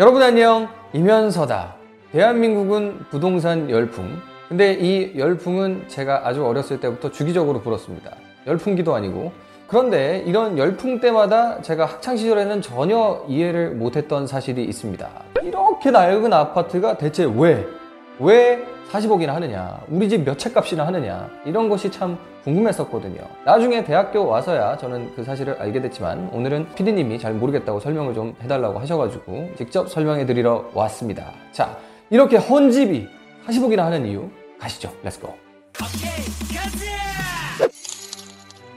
여러분 안녕. 이면서다. 대한민국은 부동산 열풍. 근데 이 열풍은 제가 아주 어렸을 때부터 주기적으로 불었습니다. 열풍기도 아니고. 그런데 이런 열풍 때마다 제가 학창시절에는 전혀 이해를 못했던 사실이 있습니다. 이렇게 낡은 아파트가 대체 왜? 왜 40억이나 하느냐 우리 집 몇 채 값이나 하느냐 이런 것이 참 궁금했었거든요. 나중에 대학교 와서야 저는 그 사실을 알게 됐지만 오늘은 피디님이 잘 모르겠다고 설명을 좀 해달라고 하셔가지고 직접 설명해 드리러 왔습니다. 자 이렇게 헌집이 40억이나 하는 이유 가시죠. Let's go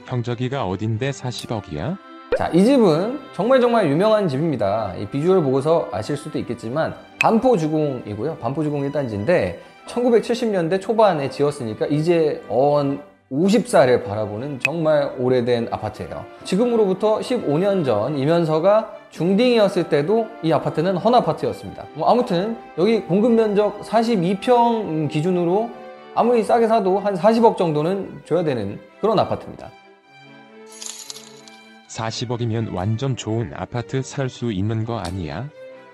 형 저기가 어딘데 40억이야? 자, 이 집은 정말 정말 유명한 집입니다. 이 비주얼 보고서 아실 수도 있겠지만 반포주공이고요. 반포주공 1단지인데 1970년대 초반에 지었으니까 이제 어언 50살을 바라보는 정말 오래된 아파트예요. 지금으로부터 15년 전 이면서가 중딩이었을 때도 이 아파트는 헌 아파트였습니다. 뭐 아무튼 여기 공급 면적 42평 기준으로 아무리 싸게 사도 한 40억 정도는 줘야 되는 그런 아파트입니다. 40억이면 완전 좋은 아파트 살 수 있는 거 아니야?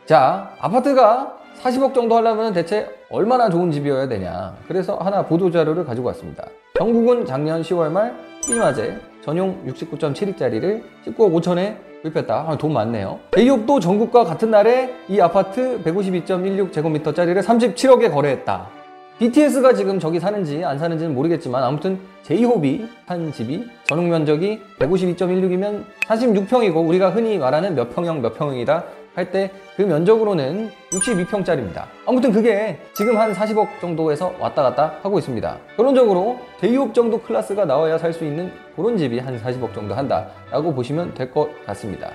자, 아파트가 40억 정도 하려면 대체 얼마나 좋은 집이어야 되냐. 그래서 하나 보도자료를 가지고 왔습니다. 정국은 작년 10월 말 삐마제 전용 69.7억짜리를 19억 5천에 구입했다. 아, 돈 많네요. 대기업도 전국과 같은 날에 이 아파트 152.16제곱미터짜리를 37억에 거래했다. BTS가 지금 저기 사는지 안 사는지는 모르겠지만 아무튼 제이홉이 한 집이 전용 면적이 152.16이면 46평이고 우리가 흔히 말하는 몇 평형 몇 평이다 할 때 그 면적으로는 62평짜리입니다. 아무튼 그게 지금 한 40억 정도에서 왔다 갔다 하고 있습니다. 결론적으로 제이홉 정도 클래스가 나와야 살 수 있는 그런 집이 한 40억 정도 한다라고 보시면 될 것 같습니다.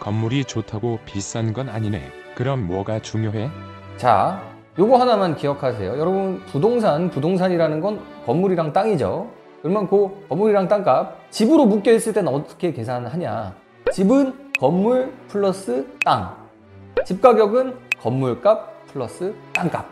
건물이 좋다고 비싼 건 아니네. 그럼 뭐가 중요해? 자, 요거 하나만 기억하세요. 여러분, 부동산, 부동산이라는 건 건물이랑 땅이죠. 그러면 그 건물이랑 땅값, 집으로 묶여 있을 때는 어떻게 계산하냐? 집은 건물 플러스 땅. 집 가격은 건물값 플러스 땅값.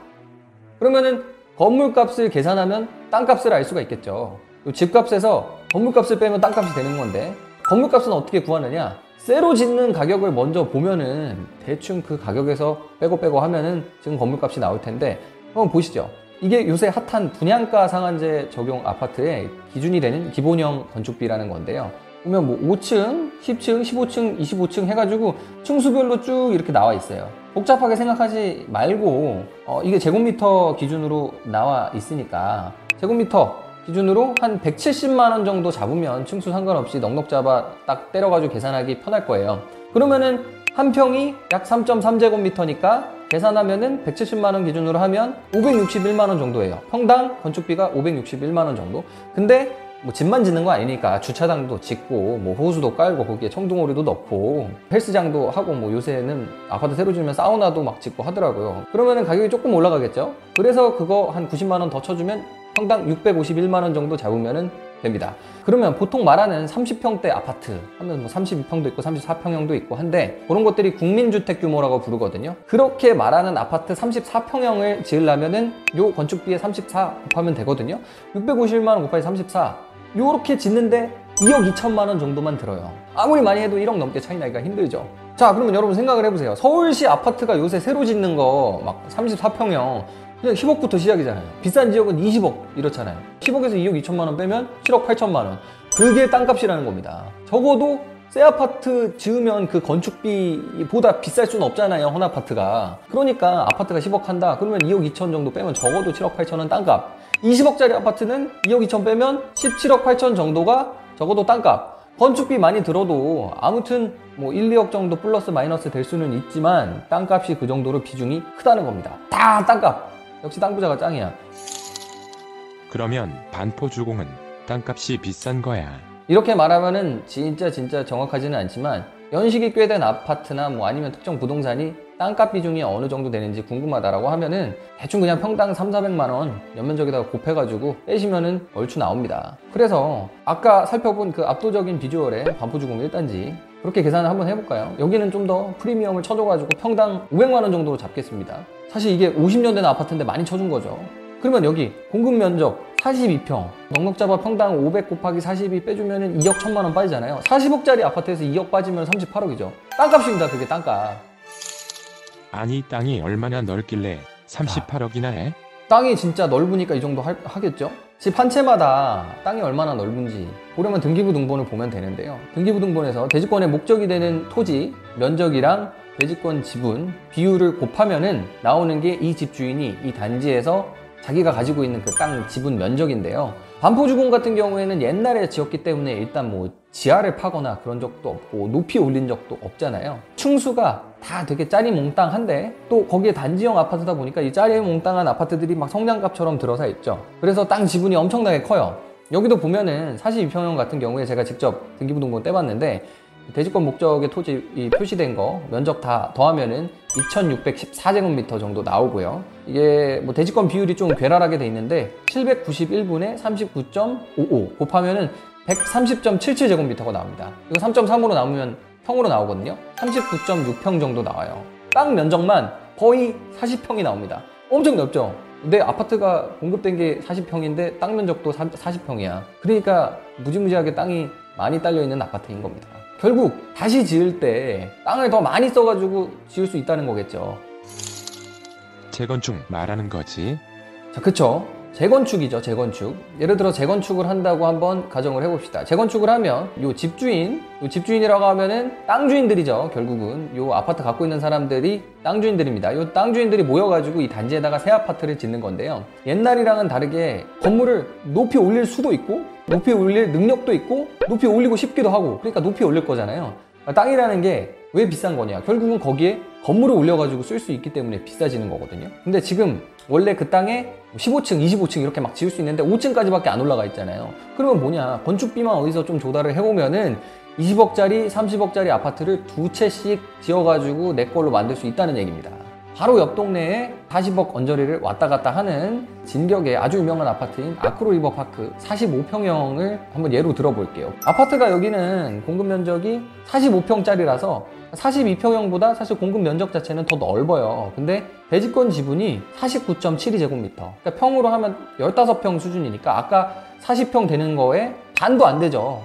그러면은 건물값을 계산하면 땅값을 알 수가 있겠죠. 요 집값에서 건물값을 빼면 땅값이 되는 건데, 건물값은 어떻게 구하느냐? 새로 짓는 가격을 먼저 보면은 대충 그 가격에서 빼고 빼고 하면은 지금 건물값이 나올 텐데 한번 보시죠. 이게 요새 핫한 분양가 상한제 적용 아파트의 기준이 되는 기본형 건축비라는 건데요. 보면 뭐 5층, 10층, 15층, 25층 해가지고 층수별로 쭉 이렇게 나와 있어요. 복잡하게 생각하지 말고 어, 이게 제곱미터 기준으로 나와 있으니까 제곱미터 기준으로 한 170만 원 정도 잡으면 층수 상관없이 넉넉 잡아 딱 때려가지고 계산하기 편할 거예요. 그러면은 한 평이 약 3.3제곱미터니까 계산하면은 170만 원 기준으로 하면 561만 원 정도예요. 평당 건축비가 561만 원 정도. 근데 뭐 집만 짓는 거 아니니까 주차장도 짓고 뭐 호수도 깔고 거기에 청둥오리도 넣고 헬스장도 하고 뭐 요새는 아파트 새로 지으면 사우나도 막 짓고 하더라고요. 그러면은 가격이 조금 올라가겠죠. 그래서 그거 한 90만 원 더 쳐주면 평당 651만 원 정도 잡으면 됩니다. 그러면 보통 말하는 30평대 아파트 하면 뭐 32평도 있고 34평형도 있고 한데 그런 것들이 국민주택 규모라고 부르거든요. 그렇게 말하는 아파트 34평형을 지으려면은 요 건축비에 34 곱하면 되거든요. 651만 원 곱하기 34 요렇게 짓는데 2억 2천만 원 정도만 들어요. 아무리 많이 해도 1억 넘게 차이 나기가 힘들죠. 자, 그러면 여러분 생각을 해보세요. 서울시 아파트가 요새 새로 짓는 거 막 34평형 그냥 10억부터 시작이잖아요. 비싼 지역은 20억 이렇잖아요. 10억에서 2억 2천만 원 빼면 7억 8천만 원. 그게 땅값이라는 겁니다. 적어도 새 아파트 지으면 그 건축비보다 비쌀 수는 없잖아요. 헌 아파트가. 그러니까 아파트가 10억 한다. 그러면 2억 2천 정도 빼면 적어도 7억 8천 원 땅값. 20억짜리 아파트는 2억 2천 빼면 17억 8천 정도가 적어도 땅값. 건축비 많이 들어도 아무튼 뭐 1, 2억 정도 플러스 마이너스 될 수는 있지만 땅값이 그 정도로 비중이 크다는 겁니다. 다 땅값. 역시 땅부자가 짱이야. 그러면 반포주공은 땅값이 비싼 거야. 이렇게 말하면은 진짜 진짜 정확하지는 않지만 연식이 꽤 된 아파트나 뭐 아니면 특정 부동산이 땅값 비중이 어느 정도 되는지 궁금하다라고 하면은 대충 그냥 평당 3, 400만 원 연면적에다가 곱해가지고 빼시면은 얼추 나옵니다. 그래서 아까 살펴본 그 압도적인 비주얼의 반포주공 1단지 그렇게 계산을 한번 해볼까요? 여기는 좀 더 프리미엄을 쳐줘가지고 평당 500만 원 정도로 잡겠습니다. 사실 이게 50년 된 아파트인데 많이 쳐준 거죠. 그러면 여기 공급 면적 42평 넉넉 잡아 평당 500 곱하기 42 빼주면 2억 1천만 원 빠지잖아요 40억짜리 아파트에서 2억 빠지면 38억이죠 땅값입니다 그게 땅값 아니 땅이 얼마나 넓길래 38억이나 해? 땅이 진짜 넓으니까 이 정도 할- 하겠죠? 집 한 채마다 땅이 얼마나 넓은지 보려면 등기부 등본을 보면 되는데요. 등기부 등본에서 대지권의 목적이 되는 토지 면적이랑 대지권 지분 비율을 곱하면은 나오는 게 이 집주인이 이 단지에서 자기가 가지고 있는 그 땅 지분 면적인데요. 반포주공 같은 경우에는 옛날에 지었기 때문에 일단 뭐 지하를 파거나 그런 적도 없고 높이 올린 적도 없잖아요. 층수가 다 되게 짜리몽땅한데 또 거기에 단지형 아파트다 보니까 이 짜리몽땅한 아파트들이 막 성냥갑처럼 들어서 있죠. 그래서 땅 지분이 엄청나게 커요. 여기도 보면은 42평형 같은 경우에 제가 직접 등기부등본 떼봤는데 대지권 목적의 토지 이 표시된 거 면적 다 더하면은 2614제곱미터 정도 나오고요. 이게 뭐 대지권 비율이 좀 괴랄하게 돼 있는데 791분의 39.55 곱하면은 130.77제곱미터가 나옵니다. 이거 3.3으로 나오면 평으로 나오거든요. 39.6평 정도 나와요. 땅 면적만 거의 40평이 나옵니다. 엄청 넓죠? 내 아파트가 공급된 게 40평인데 땅 면적도 40평이야. 그러니까 무지무지하게 땅이 많이 딸려 있는 아파트인 겁니다. 결국 다시 지을 때 땅을 더 많이 써가지고 지을 수 있다는 거겠죠. 재건축 말하는 거지. 자, 그쵸. 재건축이죠, 재건축. 예를 들어 재건축을 한다고 한번 가정을 해봅시다. 재건축을 하면 요 집주인, 요 집주인이라고 하면은 땅 주인들이죠, 결국은. 요 아파트 갖고 있는 사람들이 땅 주인들입니다. 요 땅 주인들이 모여가지고 이 단지에다가 새 아파트를 짓는 건데요. 옛날이랑은 다르게 건물을 높이 올릴 수도 있고, 높이 올릴 능력도 있고, 높이 올리고 싶기도 하고, 그러니까 높이 올릴 거잖아요. 땅이라는 게 왜 비싼 거냐? 결국은 거기에 건물을 올려가지고 쓸 수 있기 때문에 비싸지는 거거든요. 근데 지금 원래 그 땅에 15층, 25층 이렇게 막 지을 수 있는데 5층까지밖에 안 올라가 있잖아요. 그러면 뭐냐? 건축비만 어디서 좀 조달을 해보면은 20억짜리, 30억짜리 아파트를 두 채씩 지어가지고 내 걸로 만들 수 있다는 얘기입니다. 바로 옆 동네에 40억 언저리를 왔다 갔다 하는 진격의 아주 유명한 아파트인 아크로 리버 파크 45평형을 한번 예로 들어볼게요. 아파트가 여기는 공급 면적이 45평짜리라서 42평형보다 사실 공급 면적 자체는 더 넓어요. 근데 대지권 지분이 49.72제곱미터. 그러니까 평으로 하면 15평 수준이니까 아까 40평 되는 거에 반도 안 되죠.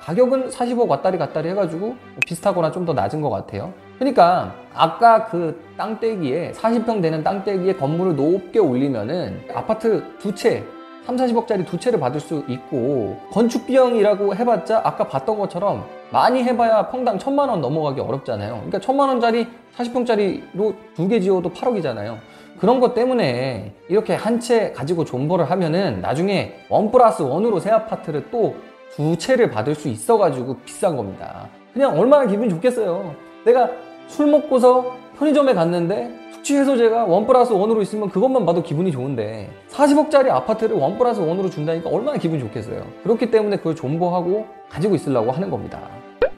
가격은 40억 왔다리 갔다리 해가지고 뭐 비슷하거나 좀 더 낮은 것 같아요. 그러니까 아까 그 땅대기에 40평 되는 땅대기에 건물을 높게 올리면은 아파트 두 채, 3, 40억짜리 두 채를 받을 수 있고 건축 비용이라고 해봤자 아까 봤던 것처럼 많이 해봐야 평당 천만 원 넘어가기 어렵잖아요. 그러니까 천만 원짜리 40평짜리로 두 개 지어도 8억이잖아요. 그런 것 때문에 이렇게 한 채 가지고 존버를 하면은 나중에 one plus one으로 새 아파트를 또 두 채를 받을 수 있어가지고 비싼 겁니다. 그냥 얼마나 기분이 좋겠어요. 내가 술 먹고서 편의점에 갔는데 숙취 해소제가 one plus one으로 있으면 그것만 봐도 기분이 좋은데 40억짜리 아파트를 one plus one으로 준다니까 얼마나 기분이 좋겠어요. 그렇기 때문에 그걸 존버하고 가지고 있으려고 하는 겁니다.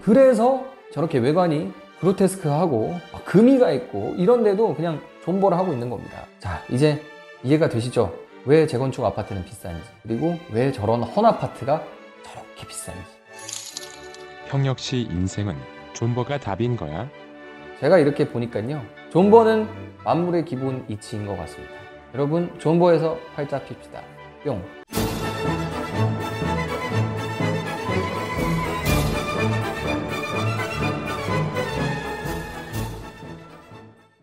그래서 저렇게 외관이 그로테스크하고 막 금이가 있고 이런데도 그냥 존버를 하고 있는 겁니다. 자, 이제 이해가 되시죠? 왜 재건축 아파트는 비싼지 그리고 왜 저런 헌 아파트가 저렇게 비싼지. 형 역시 인생은 존버가 답인 거야. 제가 이렇게 보니까요. 존버는 만물의 기본 이치인 것 같습니다. 여러분, 존버에서 팔자 핍시다. 뿅.